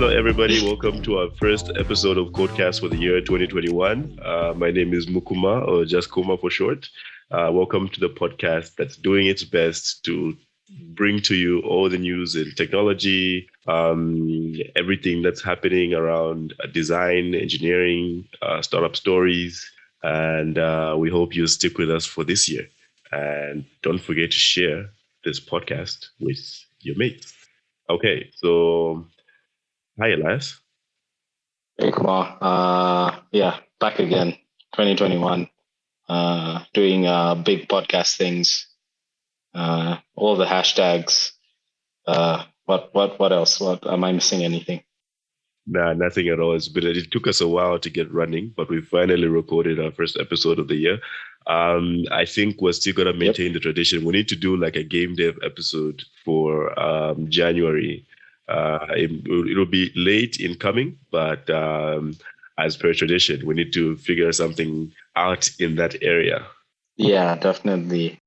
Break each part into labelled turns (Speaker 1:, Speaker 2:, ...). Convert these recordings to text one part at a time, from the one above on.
Speaker 1: Hello, everybody. Welcome to our first episode of Codecast for the year 2021. Uh, my name is Mukuma, or just Kuma for short. Uh, welcome to the podcast that's doing its best to bring to you all the news in technology, um, everything that's happening around uh, design, engineering, uh, startup stories. And uh, we hope you stick with us for this year. And don't forget to share this podcast with your mates. Okay, so hi, Elias.
Speaker 2: Hey, Kumar. Uh, yeah, back again, 2021, uh, doing uh, big podcast things, uh, all the hashtags. Uh, what, what, what else? What am I missing? Anything?
Speaker 1: Nah, nothing at all. It's been it took us a while to get running, but we finally recorded our first episode of the year. Um, I think we're still gonna maintain yep. the tradition. We need to do like a game dev episode for um, January. Uh, it, will be late in coming, but um, as per tradition, we need to figure something out in that area.
Speaker 2: Yeah, definitely.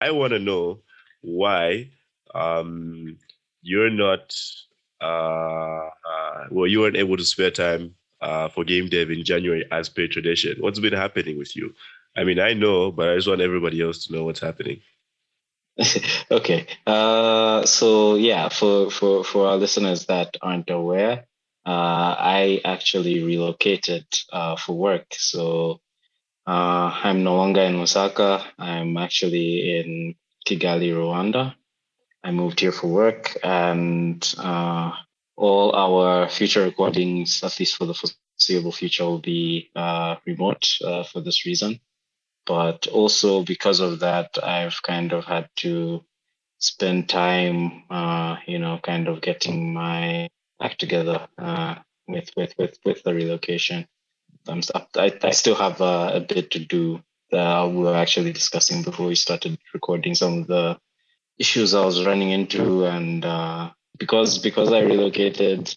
Speaker 1: I want to know why um, you're not uh, uh, well, you weren't able to spare time uh, for game dev in January as per tradition. What's been happening with you? I mean, I know, but I just want everybody else to know what's happening.
Speaker 2: okay. Uh, so yeah, for, for, for our listeners that aren't aware, uh, I actually relocated uh, for work. So uh, I'm no longer in Lusaka. I'm actually in Kigali, Rwanda. I moved here for work, and uh, all our future recordings, at least for the foreseeable future, will be uh, remote for this reason. But also because of that, I've kind of had to spend time, uh, you know, kind of getting my act together uh, with with with with the relocation. I'm, I, I still have uh, a bit to do. That we were actually discussing before we started recording some of the issues I was running into, and uh, because because I relocated,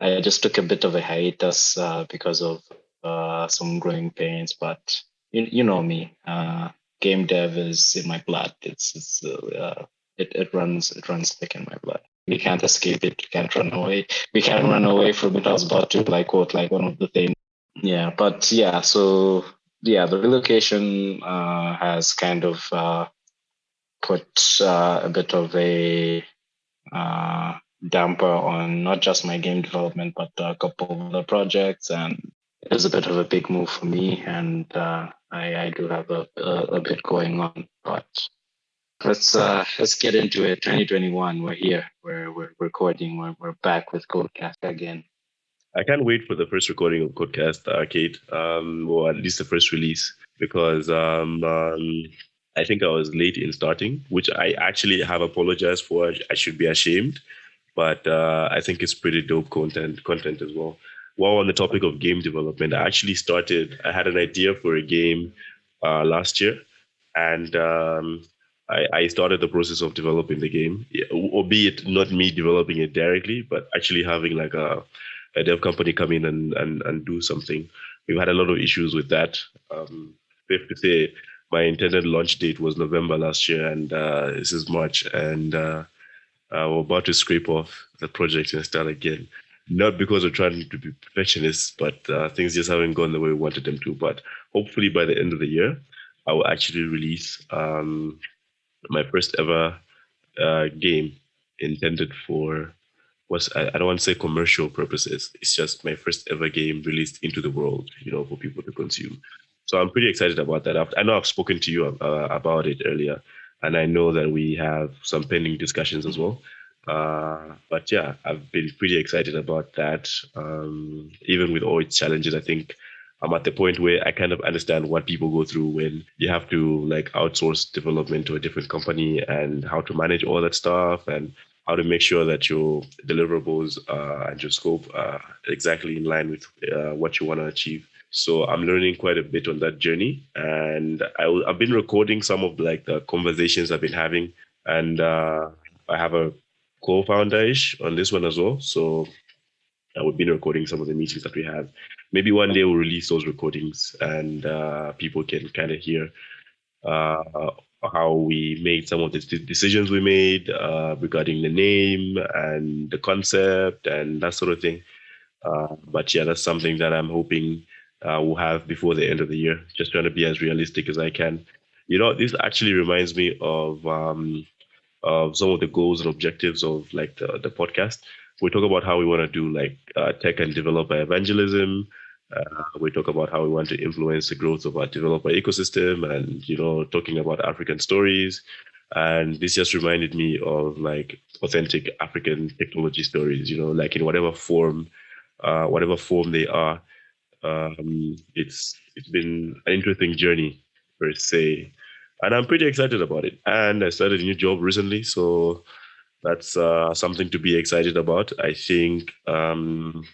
Speaker 2: I just took a bit of a hiatus uh, because of uh, some growing pains. But you, you know me, uh, game dev is in my blood. It's it's uh, it it runs it runs thick in my blood. We can't escape it. We can't run away. We can't run away from it. I was about to like quote like one of the things. Yeah, but yeah, so yeah, the relocation uh, has kind of uh, put uh, a bit of a uh, damper on not just my game development, but a couple of other projects. And it was a bit of a big move for me. And uh, I, I, do have a, a, a, bit going on. But let's uh, let's get into it. 2021, we're here. We're, we're recording. We're, we're back with Codecast again.
Speaker 1: I can't wait for the first recording of Codecast Arcade, um, or at least the first release, because um, um, I think I was late in starting, which I actually have apologized for. I should be ashamed, but uh, I think it's pretty dope content content as well. While on the topic of game development, I actually started. I had an idea for a game uh, last year, and um, I, I, started the process of developing the game, albeit not me developing it directly, but actually having like a, a dev company come in and, and, and do something. We've had a lot of issues with that. Um, have to say my intended launch date was November last year, and uh, this is March, and uh, uh, we're about to scrape off the project and start again. Not because we're trying to be perfectionists, but uh, things just haven't gone the way we wanted them to. But hopefully, by the end of the year, I will actually release um, my first ever uh, game intended for was I, I don't want to say commercial purposes. It's just my first ever game released into the world, you know, for people to consume. So I'm pretty excited about that. i know I've spoken to you uh, about it earlier, and I know that we have some pending discussions as well. Uh, but yeah, I've been pretty excited about that. Um, even with all its challenges, I think I'm at the point where I kind of understand what people go through when you have to like outsource development to a different company and how to manage all that stuff and how to make sure that your deliverables uh, and your scope are exactly in line with uh, what you want to achieve. So I'm learning quite a bit on that journey, and I, have been recording some of like the conversations I've been having, and uh, I have a co-founder-ish on this one as well. So we've been recording some of the meetings that we have. Maybe one day we'll release those recordings, and uh, people can kind of hear uh, how we made some of the decisions we made uh, regarding the name and the concept and that sort of thing. Uh, but yeah, that's something that I'm hoping uh, we'll have before the end of the year. Just trying to be as realistic as I can. You know, this actually reminds me of um, of some of the goals and objectives of like the, the podcast. We talk about how we want to do like uh, tech and developer evangelism. Uh, we talk about how we want to influence the growth of our developer ecosystem, and you know, talking about African stories. And this just reminded me of like authentic African technology stories. You know, like in whatever form, uh, whatever form they are. Um, it's it's been an interesting journey per se and I'm pretty excited about it. And I started a new job recently, so that's uh, something to be excited about. I think um,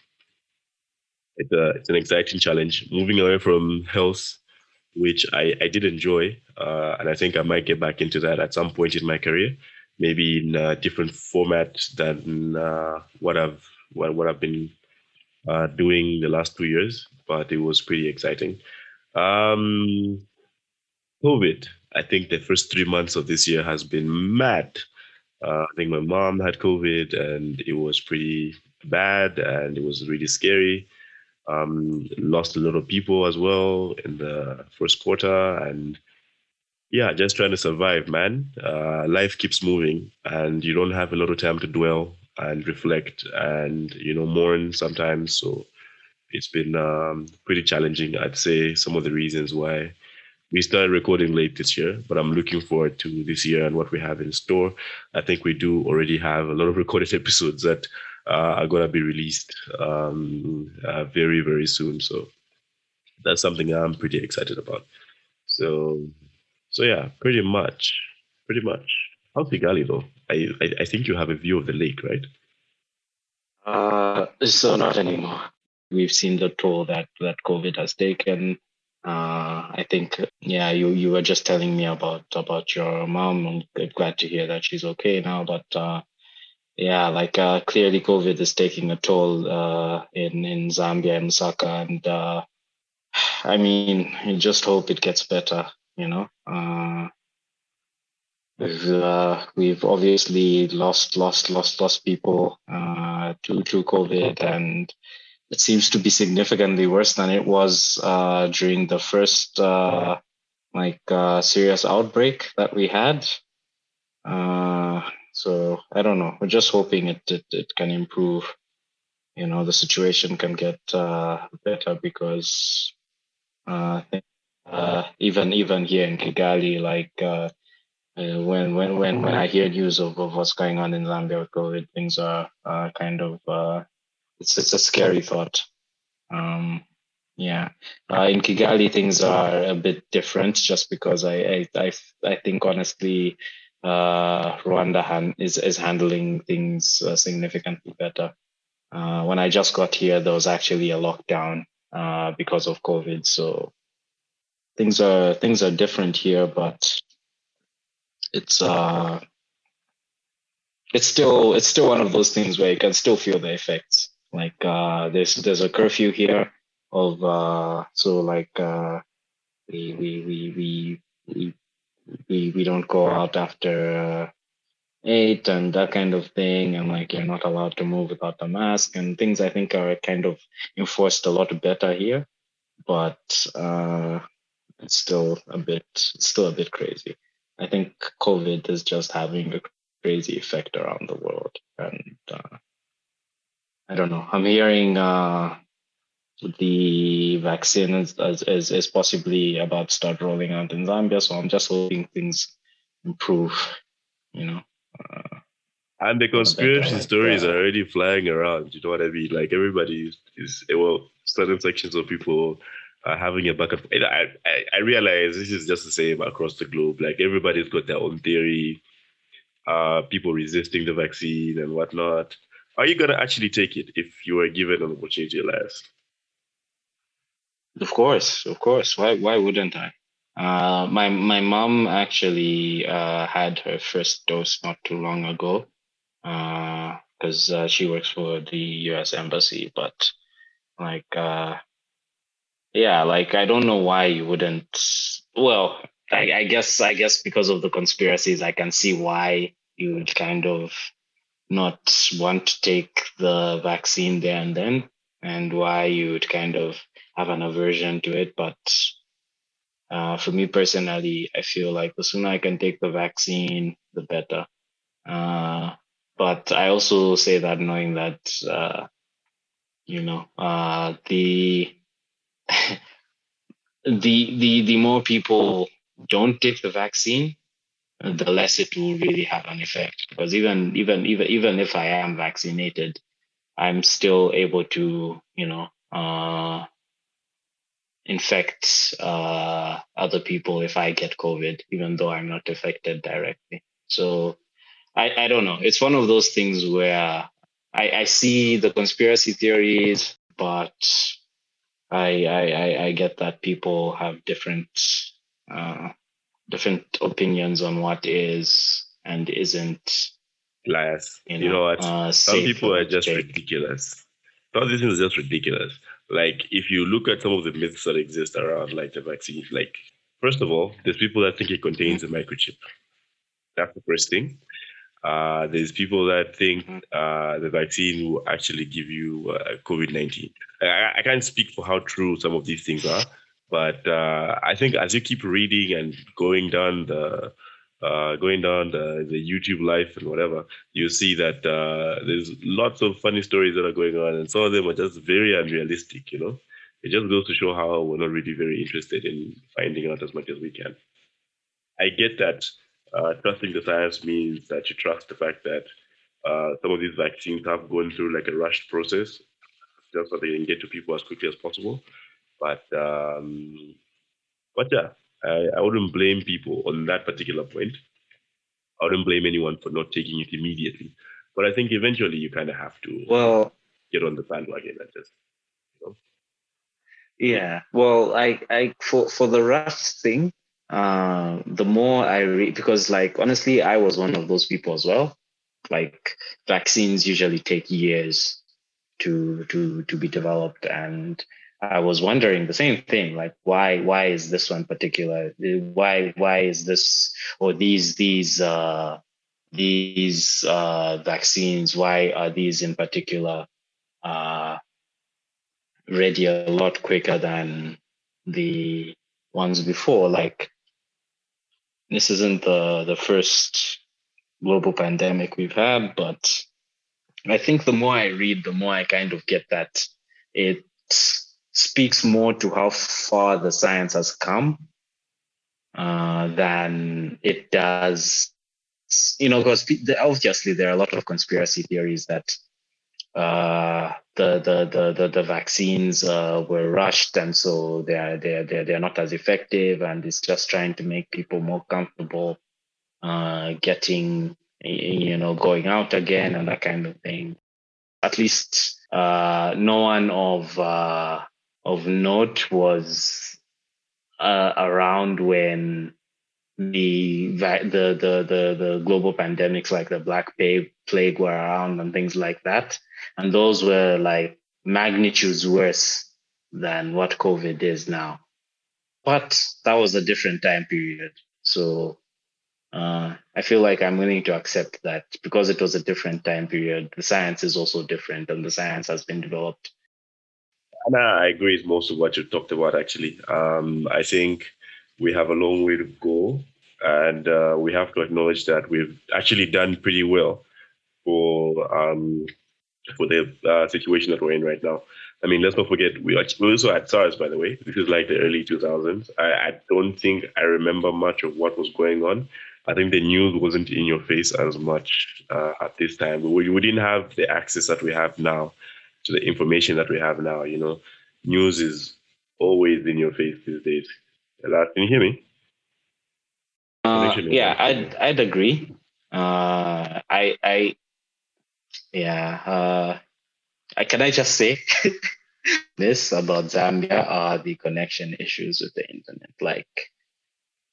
Speaker 1: it's, a, it's an exciting challenge. Moving away from health, which I, I did enjoy, uh, and I think I might get back into that at some point in my career, maybe in a different format than uh, what I've what, what I've been uh, doing the last two years. But it was pretty exciting. Um, COVID I think the first three months of this year has been mad. Uh, I think my mom had COVID and it was pretty bad and it was really scary. Um, lost a lot of people as well in the first quarter and yeah, just trying to survive, man. Uh, life keeps moving and you don't have a lot of time to dwell and reflect and you know mourn sometimes. So it's been um, pretty challenging. I'd say some of the reasons why we started recording late this year, but I'm looking forward to this year and what we have in store. I think we do already have a lot of recorded episodes that uh, are going to be released um, uh, very, very soon. So that's something I'm pretty excited about. So, so yeah, pretty much, pretty much. How's Kigali though? I, I, I think you have a view of the lake, right?
Speaker 2: Uh, so not anymore. We've seen the toll that that COVID has taken uh, I think yeah, you you were just telling me about about your mom. I'm glad to hear that she's okay now. But uh, yeah, like uh, clearly COVID is taking a toll uh, in in Zambia and Lusaka, and uh, I mean, I just hope it gets better. You know, uh, we've uh, we've obviously lost lost lost lost people uh, to to COVID, and it seems to be significantly worse than it was uh, during the first uh, like uh, serious outbreak that we had. Uh, so I don't know. We're just hoping it it, it can improve. You know, the situation can get uh, better because uh, even even here in Kigali, like when when when when I hear news of, of what's going on in Zambia with COVID, things are kind of it's it's a scary thought. Um, yeah, uh, in Kigali things are a bit different, just because I I I, I think honestly, uh, Rwanda han- is is handling things uh, significantly better. Uh, when I just got here, there was actually a lockdown uh, because of COVID, so things are things are different here, but it's uh it's still it's still one of those things where you can still feel the effects like uh, there's there's a curfew here of uh, so like uh, we, we we we we we don't go out after uh, eight and that kind of thing. And like you're not allowed to move without a mask. And things I think are kind of enforced a lot better here, but uh, it's still a bit still a bit crazy. I think COVID is just having a crazy effect around the world. And uh, don't know. I'm hearing uh, the vaccine is, is, is possibly about to start rolling out in Zambia, so I'm just hoping things improve. You know. Uh,
Speaker 1: and the conspiracy stories are already flying around. You know what I mean? Like everybody is, well, certain sections of people are having a back and I, I, I realize this is just the same across the globe. Like everybody's got their own theory. Uh, people resisting the vaccine and whatnot. Are you gonna actually take it if you were given an opportunity last?
Speaker 2: Of course, of course. Why why wouldn't I? Uh, my my mom actually uh, had her first dose not too long ago, because uh, uh, she works for the U.S. embassy. But like, uh, yeah, like I don't know why you wouldn't. Well, I, I guess I guess because of the conspiracies, I can see why you would kind of not want to take the vaccine there and then, and why you would kind of have an aversion to it. But uh, for me personally, I feel like the sooner I can take the vaccine, the better. Uh, but I also say that knowing that, uh, you know, uh, the the the the more people don't take the vaccine, the less it will really have an effect. Because even even even even if I am vaccinated, I'm still able to you know uh, infect uh, other people if I get COVID, even though I'm not affected directly. So I I don't know. It's one of those things where I I see the conspiracy theories, but I I I get that people have different uh, different opinions on what is and isn't
Speaker 1: liars. You know, you know what? Uh, Some people are just take. ridiculous. Some of these things are just ridiculous. Like if you look at some of the myths that exist around like the vaccine, like first of all, there's people that think it contains a microchip. That's the first thing. Uh, there's people that think mm-hmm. uh, the vaccine will actually give you uh, COVID 19. I, I, can't speak for how true some of these things are, but uh, I think as you keep reading and going down the uh, going down the, the YouTube life and whatever, you see that uh, there's lots of funny stories that are going on, and some of them are just very unrealistic. You know, it just goes to show how we're not really very interested in finding out as much as we can. I get that uh, trusting the science means that you trust the fact that uh, some of these vaccines have gone through like a rushed process just so they can get to people as quickly as possible. But um, but yeah, I, I wouldn't blame people on that particular point. I wouldn't blame anyone for not taking it immediately. But I think eventually you kind of have to
Speaker 2: well
Speaker 1: get on the bandwagon and just you know.
Speaker 2: Yeah. Well, I I for for the rush thing, uh, the more I read, because like honestly, I was one of those people as well. Like vaccines usually take years to to to be developed, and I was wondering the same thing, like why why is this one particular? Why why is this or these these uh, these uh, vaccines? Why are these in particular uh, ready a lot quicker than the ones before? Like this isn't the the first global pandemic we've had, but I think the more I read, the more I kind of get that it speaks more to how far the science has come uh, than it does, you know, because obviously there are a lot of conspiracy theories that uh, the, the, the, the, the vaccines uh, were rushed and so they're, they're, they're, they're not as effective and it's just trying to make people more comfortable uh, getting, you know, going out again and that kind of thing. At least uh, no one of, uh, of note was uh, around when the, the the the the global pandemics like the black plague were around and things like that. And those were like magnitudes worse than what covid is now. But that was a different time period. So uh, i feel like i'm willing to accept that because it was a different time period the science is also different and the science has been developed
Speaker 1: i agree with most of what you talked about actually um, i think we have a long way to go, and uh, we have to acknowledge that we've actually done pretty well for um, for the uh, situation that we're in right now. I mean, let's not forget we, also had SARS, by the way. This is like the early 2000s. I, I don't think I remember much of what was going on. I think the news wasn't in your face as much uh, at this time. We, we didn't have the access that we have now to the information that we have now. You know, news is always in your face these days. Hello, can you hear me?
Speaker 2: Uh, yeah, I'd I'd agree. Uh, I I yeah. Uh, I, can I just say this about Zambia are the connection issues with the internet. Like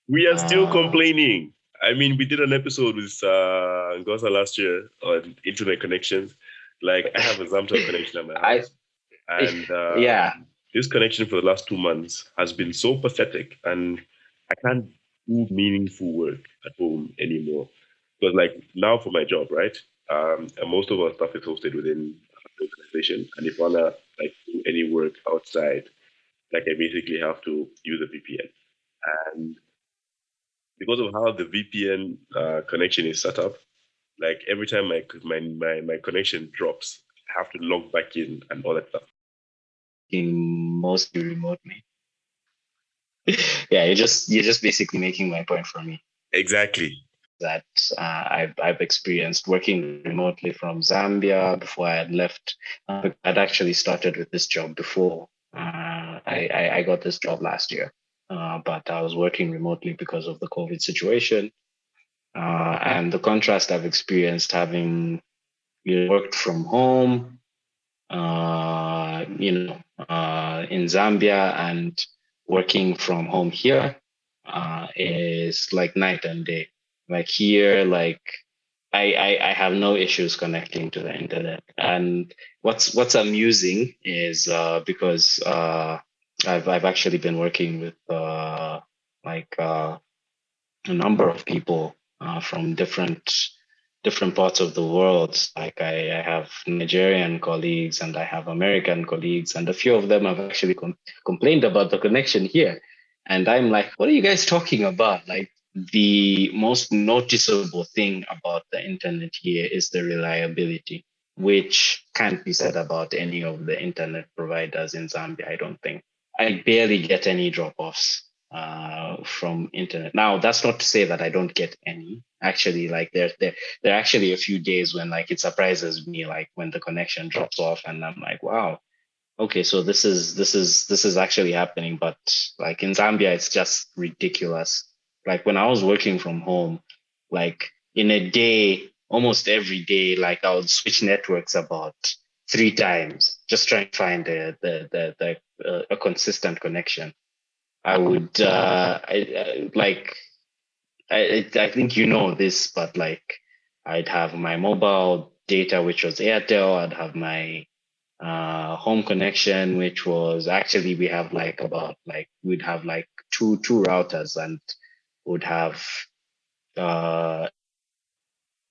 Speaker 1: we are still uh, complaining. I mean, we did an episode with uh, Ngosa last year on internet connections. Like I have a Zamtel connection at my house, I, and uh,
Speaker 2: yeah,
Speaker 1: this connection for the last two months has been so pathetic and I can't do meaningful work at home anymore. Because like now for my job, right? Um, and most of our stuff is hosted within the organization, and if I wanna like do any work outside, like I basically have to use a VPN, and because of how the VPN uh, connection is set up, like every time my my my, my connection drops, I have to log back in and all that stuff.
Speaker 2: In mostly remotely. yeah, you're just you're just basically making my point for me.
Speaker 1: Exactly.
Speaker 2: That uh, I've I've experienced working remotely from Zambia before I had left. Uh, I'd actually started with this job before. Uh, I, I, I got this job last year, uh, but I was working remotely because of the COVID situation. Uh, and the contrast I've experienced having worked from home, uh, you know, in Zambia and working from home here uh, is like night and day. Like here, like I, I, I have no issues connecting to the internet. And what's what's amusing is uh, because uh, I've I've actually been working with uh, like uh, a number of people uh, from different different parts of the world. Like I, I, have Nigerian colleagues and I have American colleagues, and a few of them have actually com- complained about the connection here. And I'm like, what are you guys talking about? Like the most noticeable thing about the internet here is the reliability, which can't be said about any of the internet providers in Zambia, I don't think. I barely get any drop offs uh, from internet. Now, that's not to say that I don't get any. Actually, like there, there, there are actually a few days when like it surprises me, like when the connection drops off, and I'm like, wow, okay, so this is this is this is actually happening. But like in Zambia, it's just ridiculous. Like when I was working from home, like in a day, almost every day, like I would switch networks about three times, just trying to find the the the, the uh, a consistent connection. I would uh, I, I, like I I think you know this, but like I'd have my mobile data, which was Airtel. I'd have my uh, home connection, which was actually we have like about like we'd have like two two routers and would have uh,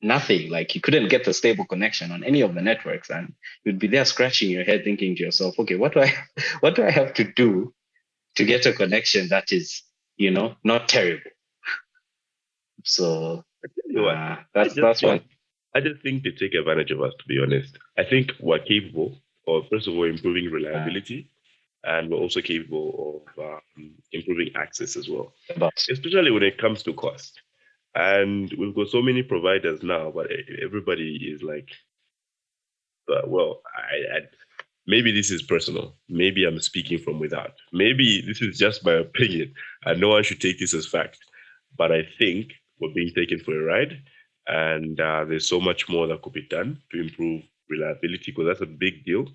Speaker 2: nothing. Like you couldn't get a stable connection on any of the networks, and you'd be there scratching your head, thinking to yourself, "Okay, what do I what do I have to do to get a connection that is, you know, not terrible. So uh, that's that's one.
Speaker 1: I just think they take advantage of us. To be honest, I think we're capable of first of all improving reliability, uh, and we're also capable of um, improving access as well, but, especially when it comes to cost. And we've got so many providers now, but everybody is like, but well, I, I maybe this is personal. Maybe I'm speaking from without. Maybe this is just my opinion, and no one should take this as fact. But I think we're being taken for a ride, and uh, there's so much more that could be done to improve reliability because that's a big deal.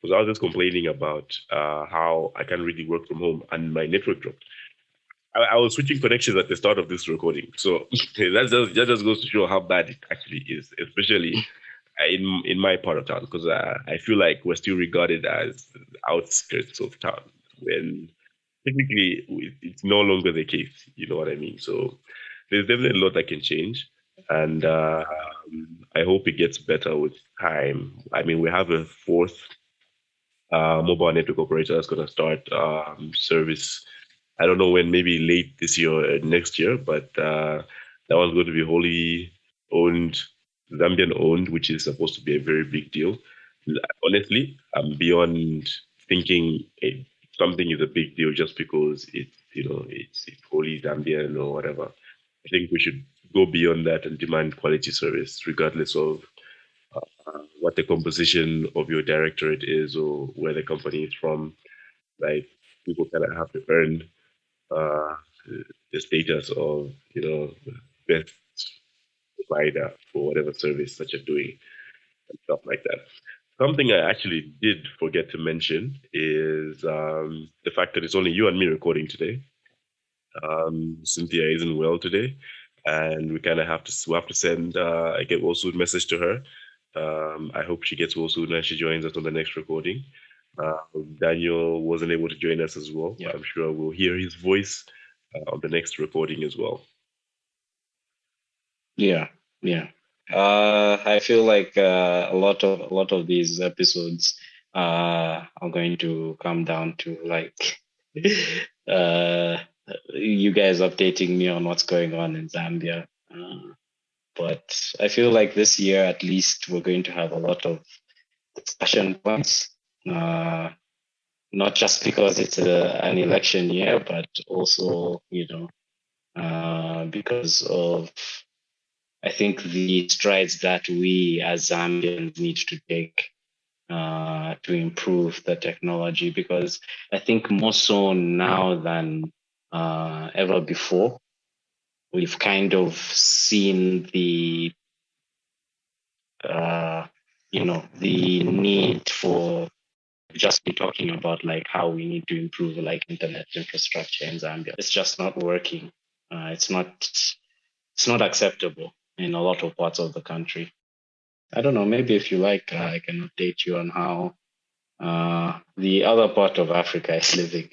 Speaker 1: Because I was just complaining about uh, how I can't really work from home and my network dropped. I, I was switching connections at the start of this recording, so that just that just goes to show how bad it actually is, especially in in my part of town because uh, I feel like we're still regarded as outskirts of town when technically it's no longer the case. You know what I mean? So there's definitely a lot that can change, and uh, I hope it gets better with time. I mean, we have a fourth uh, mobile network operator that's going to start um, service. I don't know when, maybe late this year or next year, but uh, that one's going to be wholly owned Zambian owned, which is supposed to be a very big deal. Honestly, I'm beyond thinking something is a big deal just because it's you know it's it's wholly Zambian or whatever. I think we should go beyond that and demand quality service, regardless of uh, what the composition of your directorate is or where the company is from. Like people kind of have to earn uh, the status of you know best provider for whatever service that you're doing and stuff like that. Something I actually did forget to mention is um, the fact that it's only you and me recording today. Um, Cynthia isn't well today, and we kind of have to we have to send uh, I get well soon message to her. Um, I hope she gets well soon and she joins us on the next recording. Uh, Daniel wasn't able to join us as well. Yeah. I'm sure we'll hear his voice uh, on the next recording as well.
Speaker 2: Yeah, yeah. Uh, I feel like uh, a lot of a lot of these episodes uh, are going to come down to like uh, you guys updating me on what's going on in Zambia. Uh, but I feel like this year, at least, we're going to have a lot of discussion points. Uh, not just because it's a, an election year, but also, you know, because of, I think, the strides that we as Zambians need to take uh, to improve the technology. Because I think more so now than uh, ever before, we've kind of seen the, uh, you know, the need for just be talking about like how we need to improve like internet infrastructure in Zambia. It's just not working. Uh, it's not it's not acceptable in a lot of parts of the country. I don't know. Maybe if you like, uh, I can update you on how uh, the other part of Africa is living.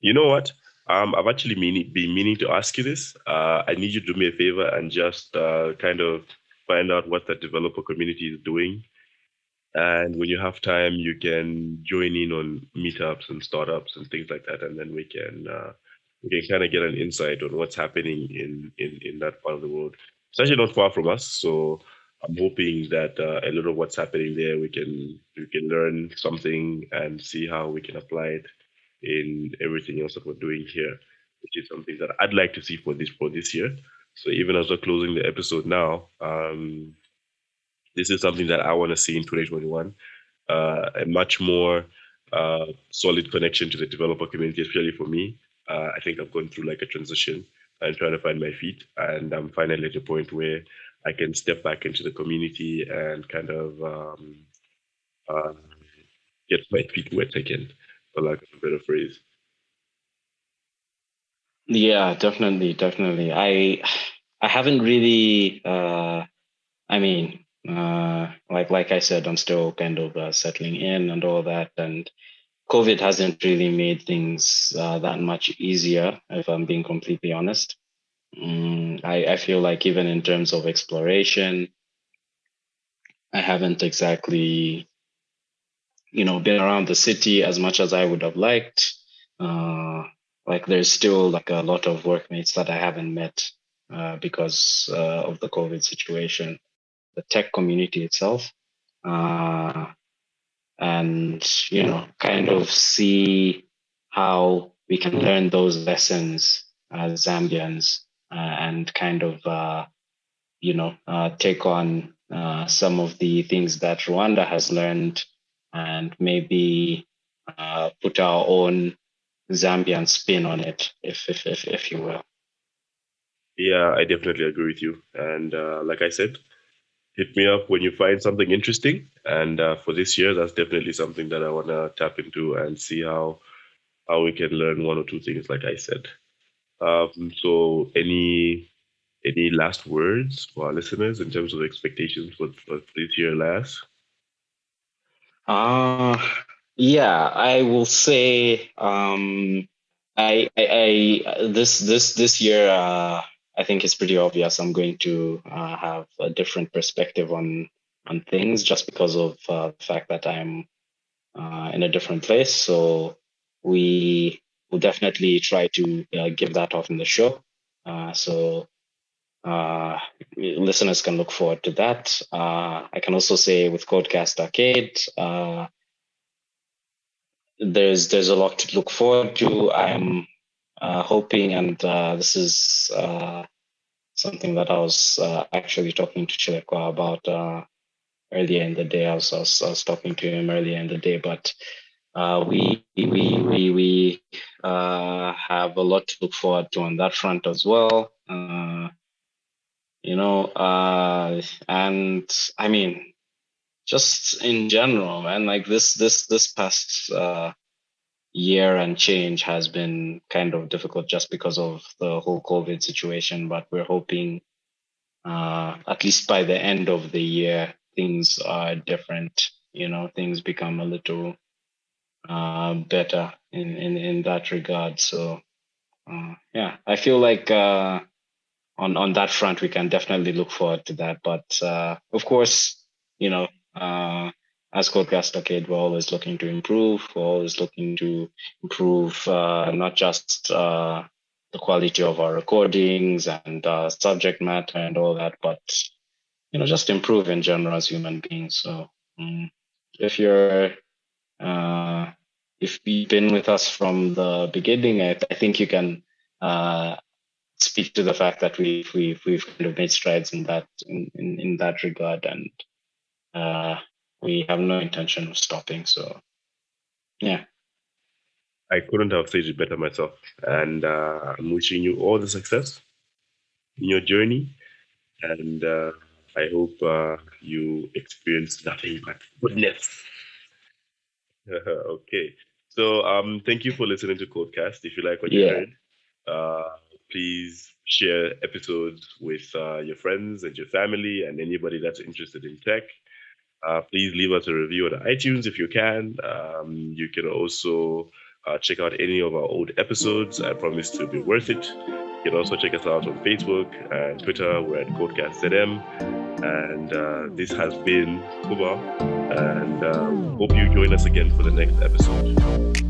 Speaker 1: You know what? Um, I've actually meaning, been meaning to ask you this. Uh, I need you to do me a favor and just uh, kind of find out what the developer community is doing and when you have time, you can join in on meetups and startups and things like that, and then we can uh, we can kind of get an insight on what's happening in, in in that part of the world. It's actually not far from us, so I'm hoping that uh, a little of what's happening there we can we can learn something and see how we can apply it in everything else that we're doing here, which is something that I'd like to see for this for this year. So even as we're closing the episode now, um, this is something that I want to see in 2021. Uh, a much more uh, solid connection to the developer community, especially for me. Uh, I think I've gone through like a transition and trying to find my feet, and I'm finally at a point where I can step back into the community and kind of um, uh, get my feet wet again, for lack of a better phrase.
Speaker 2: Yeah, definitely, definitely. I I haven't really. Uh, I mean, uh, like like I said, I'm still kind of uh, settling in and all that, and COVID hasn't really made things uh, that much easier. If I'm being completely honest, mm, I I feel like even in terms of exploration, I haven't exactly, you know, been around the city as much as I would have liked. Uh, like there's still like a lot of workmates that I haven't met uh, because uh, of the COVID situation the tech community itself uh, and you know kind of see how we can learn those lessons as Zambians uh, and kind of uh, you know uh, take on uh, some of the things that Rwanda has learned and maybe uh, put our own Zambian spin on it, if if if, if you will.
Speaker 1: Yeah, I definitely agree with you. And like I said, hit me up when you find something interesting. And uh, for this year, that's definitely something that I want to tap into and see how how we can learn one or two things, like I said. Um, so, any any last words for our listeners in terms of expectations for, for this year last?
Speaker 2: Uh, yeah, I will say um, I, I, I this this this year uh, I think it's pretty obvious I'm going to uh, have a different perspective on on things just because of uh, the fact that I'm uh, in a different place. So we will definitely try to uh, give that off in the show. Uh, so uh, listeners can look forward to that. I can also say with Codecast Arcade, there's there's a lot to look forward to. I'm uh, hoping, and uh, this is uh, something that I was uh, actually talking to Chilekwa about uh, earlier in the day. I was, I was, I was talking to him earlier in the day, but uh, we we we we have a lot to look forward to on that front as well. you know, and I mean, just in general, man, like this this this past year and change has been kind of difficult just because of the whole COVID situation. But we're hoping, uh, at least by the end of the year, things are different. You know, things become a little uh, better in, in in that regard. So, uh, yeah, I feel like uh, on on that front we can definitely look forward to that. But uh, of course, you know, uh, as Codecast Arcade, we're always looking to improve. We're always looking to improve uh, not just uh, the quality of our recordings and uh, subject matter and all that, but you know, just improve in general as human beings. So um, if you're uh, if you've been with us from the beginning, I, I think you can uh, speak to the fact that we've we've we've kind of made strides in that in, in, in that regard, and uh, we have no intention of stopping. So, yeah.
Speaker 1: I couldn't have said it better myself, and uh, I'm wishing you all the success in your journey, and uh, I hope uh, you experience nothing but goodness. okay. So um, thank you for listening to Codecast. If you like what you yeah. heard, uh, please share episodes with uh, your friends and your family and anybody that's interested in tech. Uh, please leave us a review on iTunes if you can. Um, you can also uh, check out any of our old episodes. I promise to be worth it. You can also check us out on Facebook and Twitter. We're at CodeCastZM. And uh, this has been Kuba. And um, hope you join us again for the next episode.